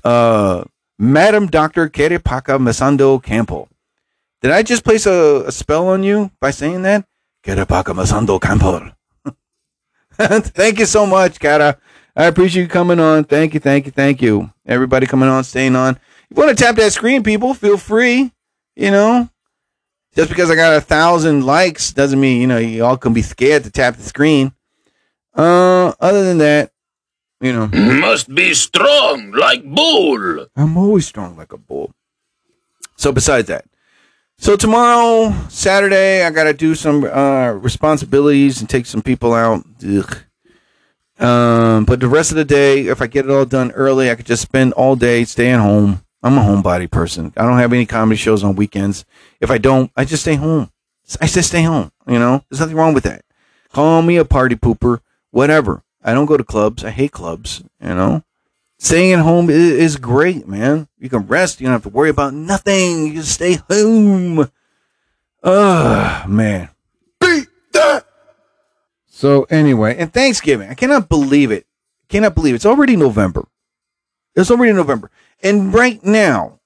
Uh, Madam Doctor Karapaka Masando Campbell. Did I just place a, a spell on you by saying that? Karapaka Masando Campbell. Thank you so much, Kara. I appreciate you coming on. Thank you, thank you, thank you. Everybody coming on, staying on. If you want to tap that screen, people, feel free. You know, just because I got a thousand likes doesn't mean you know you all can be scared to tap the screen. Uh, other than that, you know, Must be strong like bull. I'm always strong like a bull. So besides that, so tomorrow, Saturday, I gotta do some uh, responsibilities and take some people out. Ugh. Um, but the rest of the day, if I get it all done early, I could just spend all day staying home. I'm a homebody person. I don't have any comedy shows on weekends. If I don't, I just stay home. I just stay home. You know, there's nothing wrong with that. Call me a party pooper, whatever. I don't go to clubs. I hate clubs. You know, staying at home is, is great, man. You can rest. You don't have to worry about nothing. You can stay home. Ugh, man. Beat that. So anyway, and Thanksgiving, I cannot believe it. Cannot believe it. it's already November. It's already November, and right now,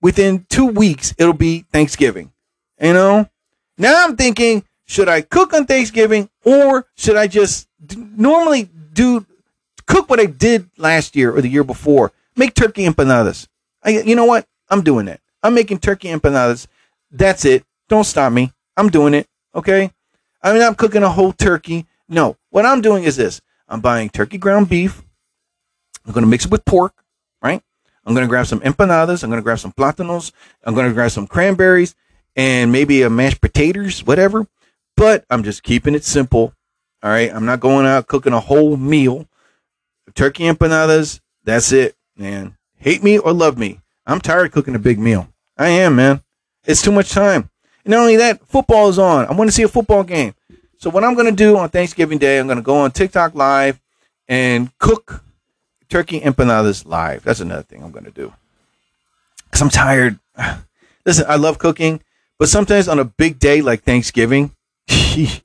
within two weeks, it'll be Thanksgiving. You know, now I'm thinking, should I cook on Thanksgiving or should I just d- normally do cook what I did last year or the year before? Make turkey empanadas. I, you know what? I'm doing that. I'm making turkey empanadas. That's it. Don't stop me. I'm doing it. Okay. I mean, I'm cooking a whole turkey. No. What I'm doing is this. I'm buying turkey ground beef. I'm going to mix it with pork, right? I'm going to grab some empanadas. I'm going to grab some platanos. I'm going to grab some cranberries and maybe a mashed potatoes, whatever. But I'm just keeping it simple. All right. I'm not going out cooking a whole meal. Turkey empanadas. That's it, man. Hate me or love me. I'm tired of cooking a big meal. I am, man. It's too much time. And not only that, football is on. I want to see a football game. So what I'm going to do on Thanksgiving Day, I'm going to go on TikTok live and cook turkey empanadas live. That's another thing I'm going to do. Cuz I'm tired. Listen, I love cooking, but sometimes on a big day like Thanksgiving,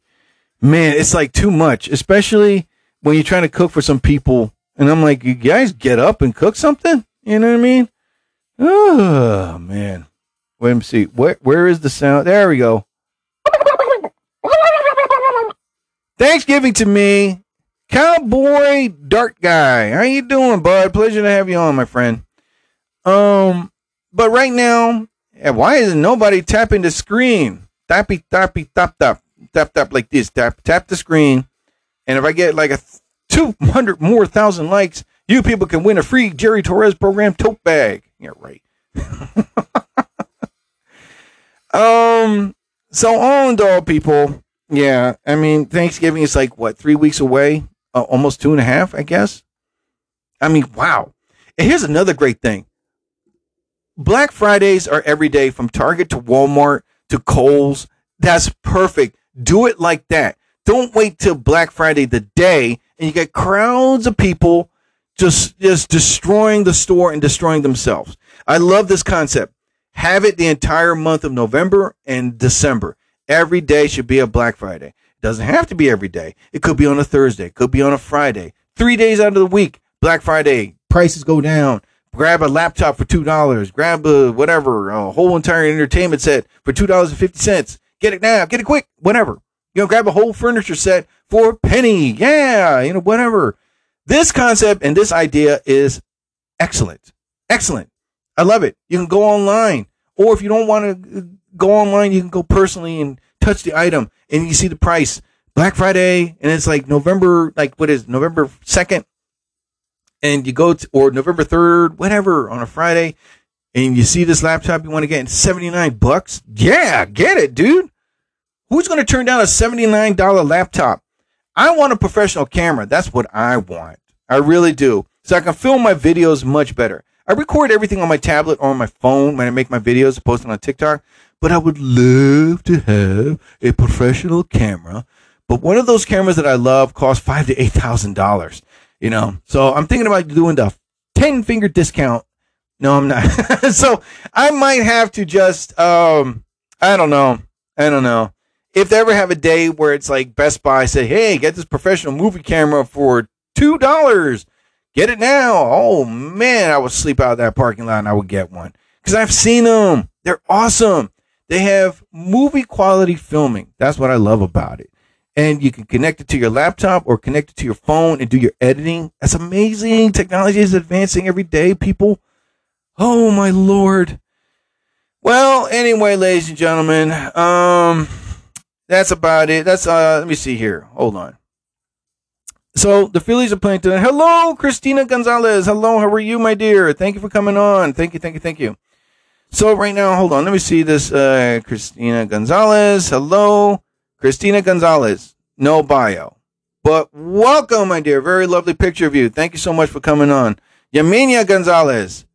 man, it's like too much, especially when you're trying to cook for some people and I'm like, "You guys get up and cook something?" You know what I mean? Oh, man. Wait, me see. Where where is the sound? There we go. Thanksgiving to me, cowboy dart guy. How you doing, bud? Pleasure to have you on, my friend. Um, but right now, why isn't nobody tapping the screen? Tappy, tappy, tap, tap, tap, tap like this. Tap, tap the screen, and if I get like a two hundred more thousand likes, you people can win a free Jerry Torres program tote bag. Yeah, right. Um. So all in all, people. Yeah. I mean, Thanksgiving is like what three weeks away, uh, almost two and a half, I guess. I mean, wow. And here's another great thing. Black Fridays are every day from Target to Walmart to Kohl's. That's perfect. Do it like that. Don't wait till Black Friday the day and you get crowds of people just just destroying the store and destroying themselves. I love this concept. Have it the entire month of November and December. Every day should be a Black Friday. It doesn't have to be every day. It could be on a Thursday, it could be on a Friday. 3 days out of the week, Black Friday, prices go down. Grab a laptop for $2, grab a whatever, a whole entire entertainment set for $2.50 Get it now. Get it quick. Whatever. You know, grab a whole furniture set for a penny. Yeah, you know, whatever. This concept and this idea is excellent. Excellent. I love it. You can go online, or if you don't want to go online, you can go personally and touch the item and you see the price. Black Friday, and it's like November, like what is it, November second, and you go to or November third, whatever, on a Friday, and you see this laptop you want to get in seventy nine bucks. Yeah, get it, dude. Who's going to turn down a seventy nine dollar laptop? I want a professional camera. That's what I want. I really do. So I can film my videos much better. I record everything on my tablet or on my phone when I make my videos, post them on TikTok. But I would love to have a professional camera. But one of those cameras that I love costs five to eight thousand dollars. You know, so I'm thinking about doing the ten finger discount. No, I'm not. so I might have to just, um, I don't know, I don't know. If they ever have a day where it's like Best Buy say, "Hey, get this professional movie camera for two dollars," get it now. Oh man, I would sleep out of that parking lot and I would get one because I've seen them. They're awesome. They have movie quality filming. That's what I love about it. And you can connect it to your laptop or connect it to your phone and do your editing. That's amazing. Technology is advancing every day, people. Oh my lord. Well, anyway, ladies and gentlemen, um, that's about it. That's uh, let me see here. Hold on. So the Phillies are playing tonight. Hello, Christina Gonzalez. Hello, how are you, my dear? Thank you for coming on. Thank you, thank you, thank you. So right now, hold on. Let me see this. Uh, Christina Gonzalez. Hello, Christina Gonzalez. No bio, but welcome, my dear. Very lovely picture of you. Thank you so much for coming on. Yaminia Gonzalez.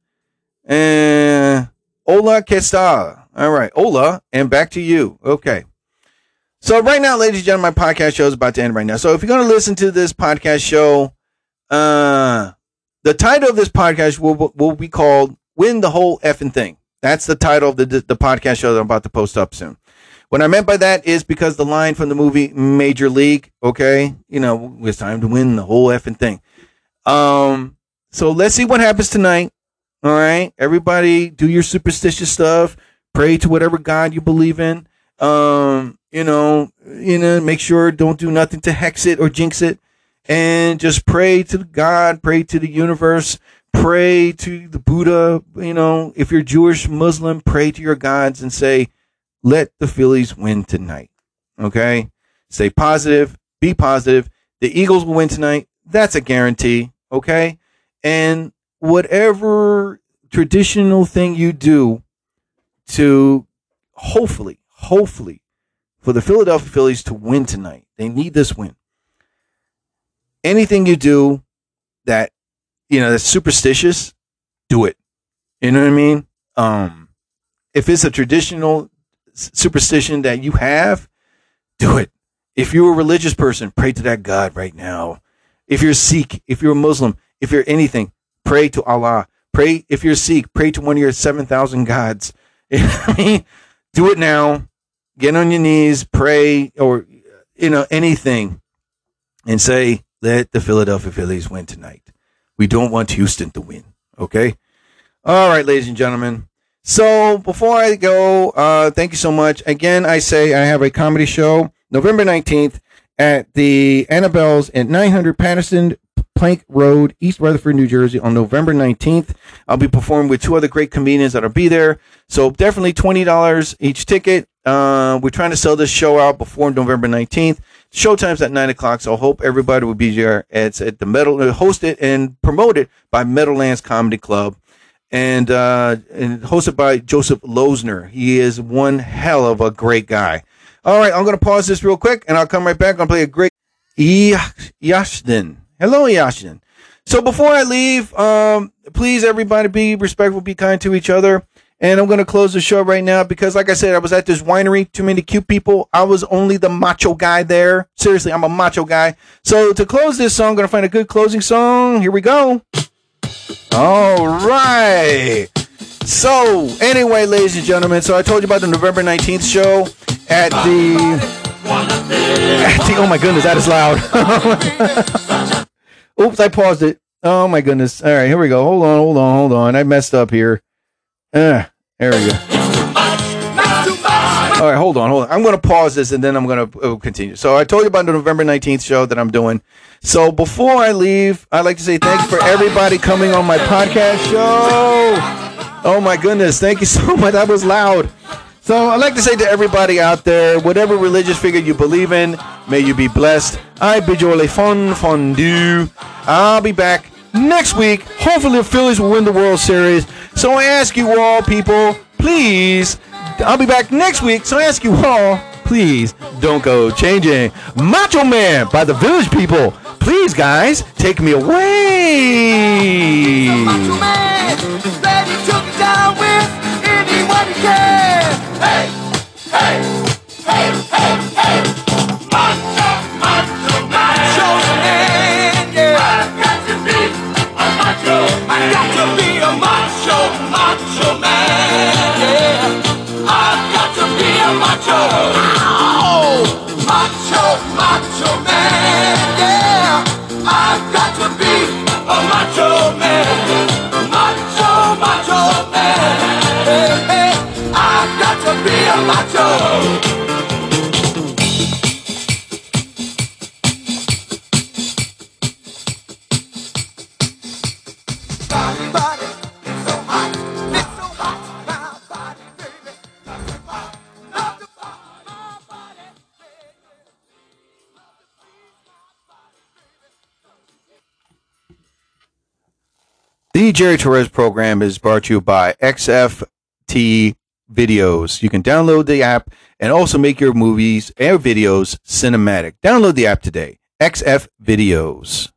And hola, que está? All right, hola, and back to you. Okay. So right now, ladies and gentlemen, my podcast show is about to end right now. So if you're going to listen to this podcast show, uh, the title of this podcast will will be called "Win the Whole Effing Thing." That's the title of the the podcast show that I'm about to post up soon. What I meant by that is because the line from the movie Major League, okay, you know, it's time to win the whole effing thing. Um, so let's see what happens tonight. All right, everybody, do your superstitious stuff. Pray to whatever God you believe in. Um, you know, you know, make sure don't do nothing to hex it or jinx it, and just pray to God, pray to the universe, pray to the Buddha. You know, if you're Jewish, Muslim, pray to your gods and say, "Let the Phillies win tonight." Okay, stay positive, be positive. The Eagles will win tonight. That's a guarantee. Okay, and whatever traditional thing you do to hopefully, hopefully, for the Philadelphia Phillies to win tonight, they need this win. Anything you do that you know that's superstitious, do it. You know what I mean? Um, if it's a traditional superstition that you have, do it. If you're a religious person, pray to that God right now. If you're Sikh, if you're a Muslim, if you're anything, pray to Allah. Pray if you're Sikh, pray to one of your seven thousand gods. I mean? Do it now. Get on your knees, pray, or you know anything, and say, "Let the Philadelphia Phillies win tonight." We don't want Houston to win. Okay. All right, ladies and gentlemen. So before I go, uh, thank you so much. Again, I say I have a comedy show November 19th at the Annabelle's at 900 Paterson Plank Road, East Rutherford, New Jersey on November 19th. I'll be performing with two other great comedians that'll be there. So definitely $20 each ticket. Uh, we're trying to sell this show out before November 19th. Showtime's at 9 o'clock, so I hope everybody will be there. It's at the Meadow, hosted and promoted by Meadowlands Comedy Club. and uh, and hosted by Joseph Losner. He is one hell of a great guy. All right, I'm gonna pause this real quick, and I'll come right back. Gonna play a great Yashden. Hello, Yashin. So before I leave, um, please everybody be respectful, be kind to each other. And I'm gonna close the show right now because, like I said, I was at this winery. Too many cute people. I was only the macho guy there. Seriously, I'm a macho guy. So to close this song, I'm gonna find a good closing song. Here we go. All right. So anyway, ladies and gentlemen, so I told you about the November 19th show at the. At the oh my goodness, that is loud. Oops, I paused it. Oh my goodness. All right, here we go. Hold on, hold on, hold on. I messed up here. Uh, there we go. All right, hold on, hold on. I'm going to pause this and then I'm going to uh, continue. So I told you about the November 19th show that I'm doing. So before I leave, I'd like to say thanks for everybody coming on my podcast show. Oh my goodness, thank you so much. That was loud. So I'd like to say to everybody out there, whatever religious figure you believe in, may you be blessed. I bid you all a fun fondue. I'll be back next week. Hopefully the Phillies will win the World Series. So I ask you all, people, please, I'll be back next week. So I ask you all, please don't go changing. Macho Man by the Village People. Please, guys, take me away. Ready to get down with anyone can. Hey, hey, hey, hey, hey. Macho, macho man. Macho man, yeah. Got to be a macho man. Got to be The Jerry Torres program is brought to you by XFT Videos. You can download the app and also make your movies and videos cinematic. Download the app today. XF Videos.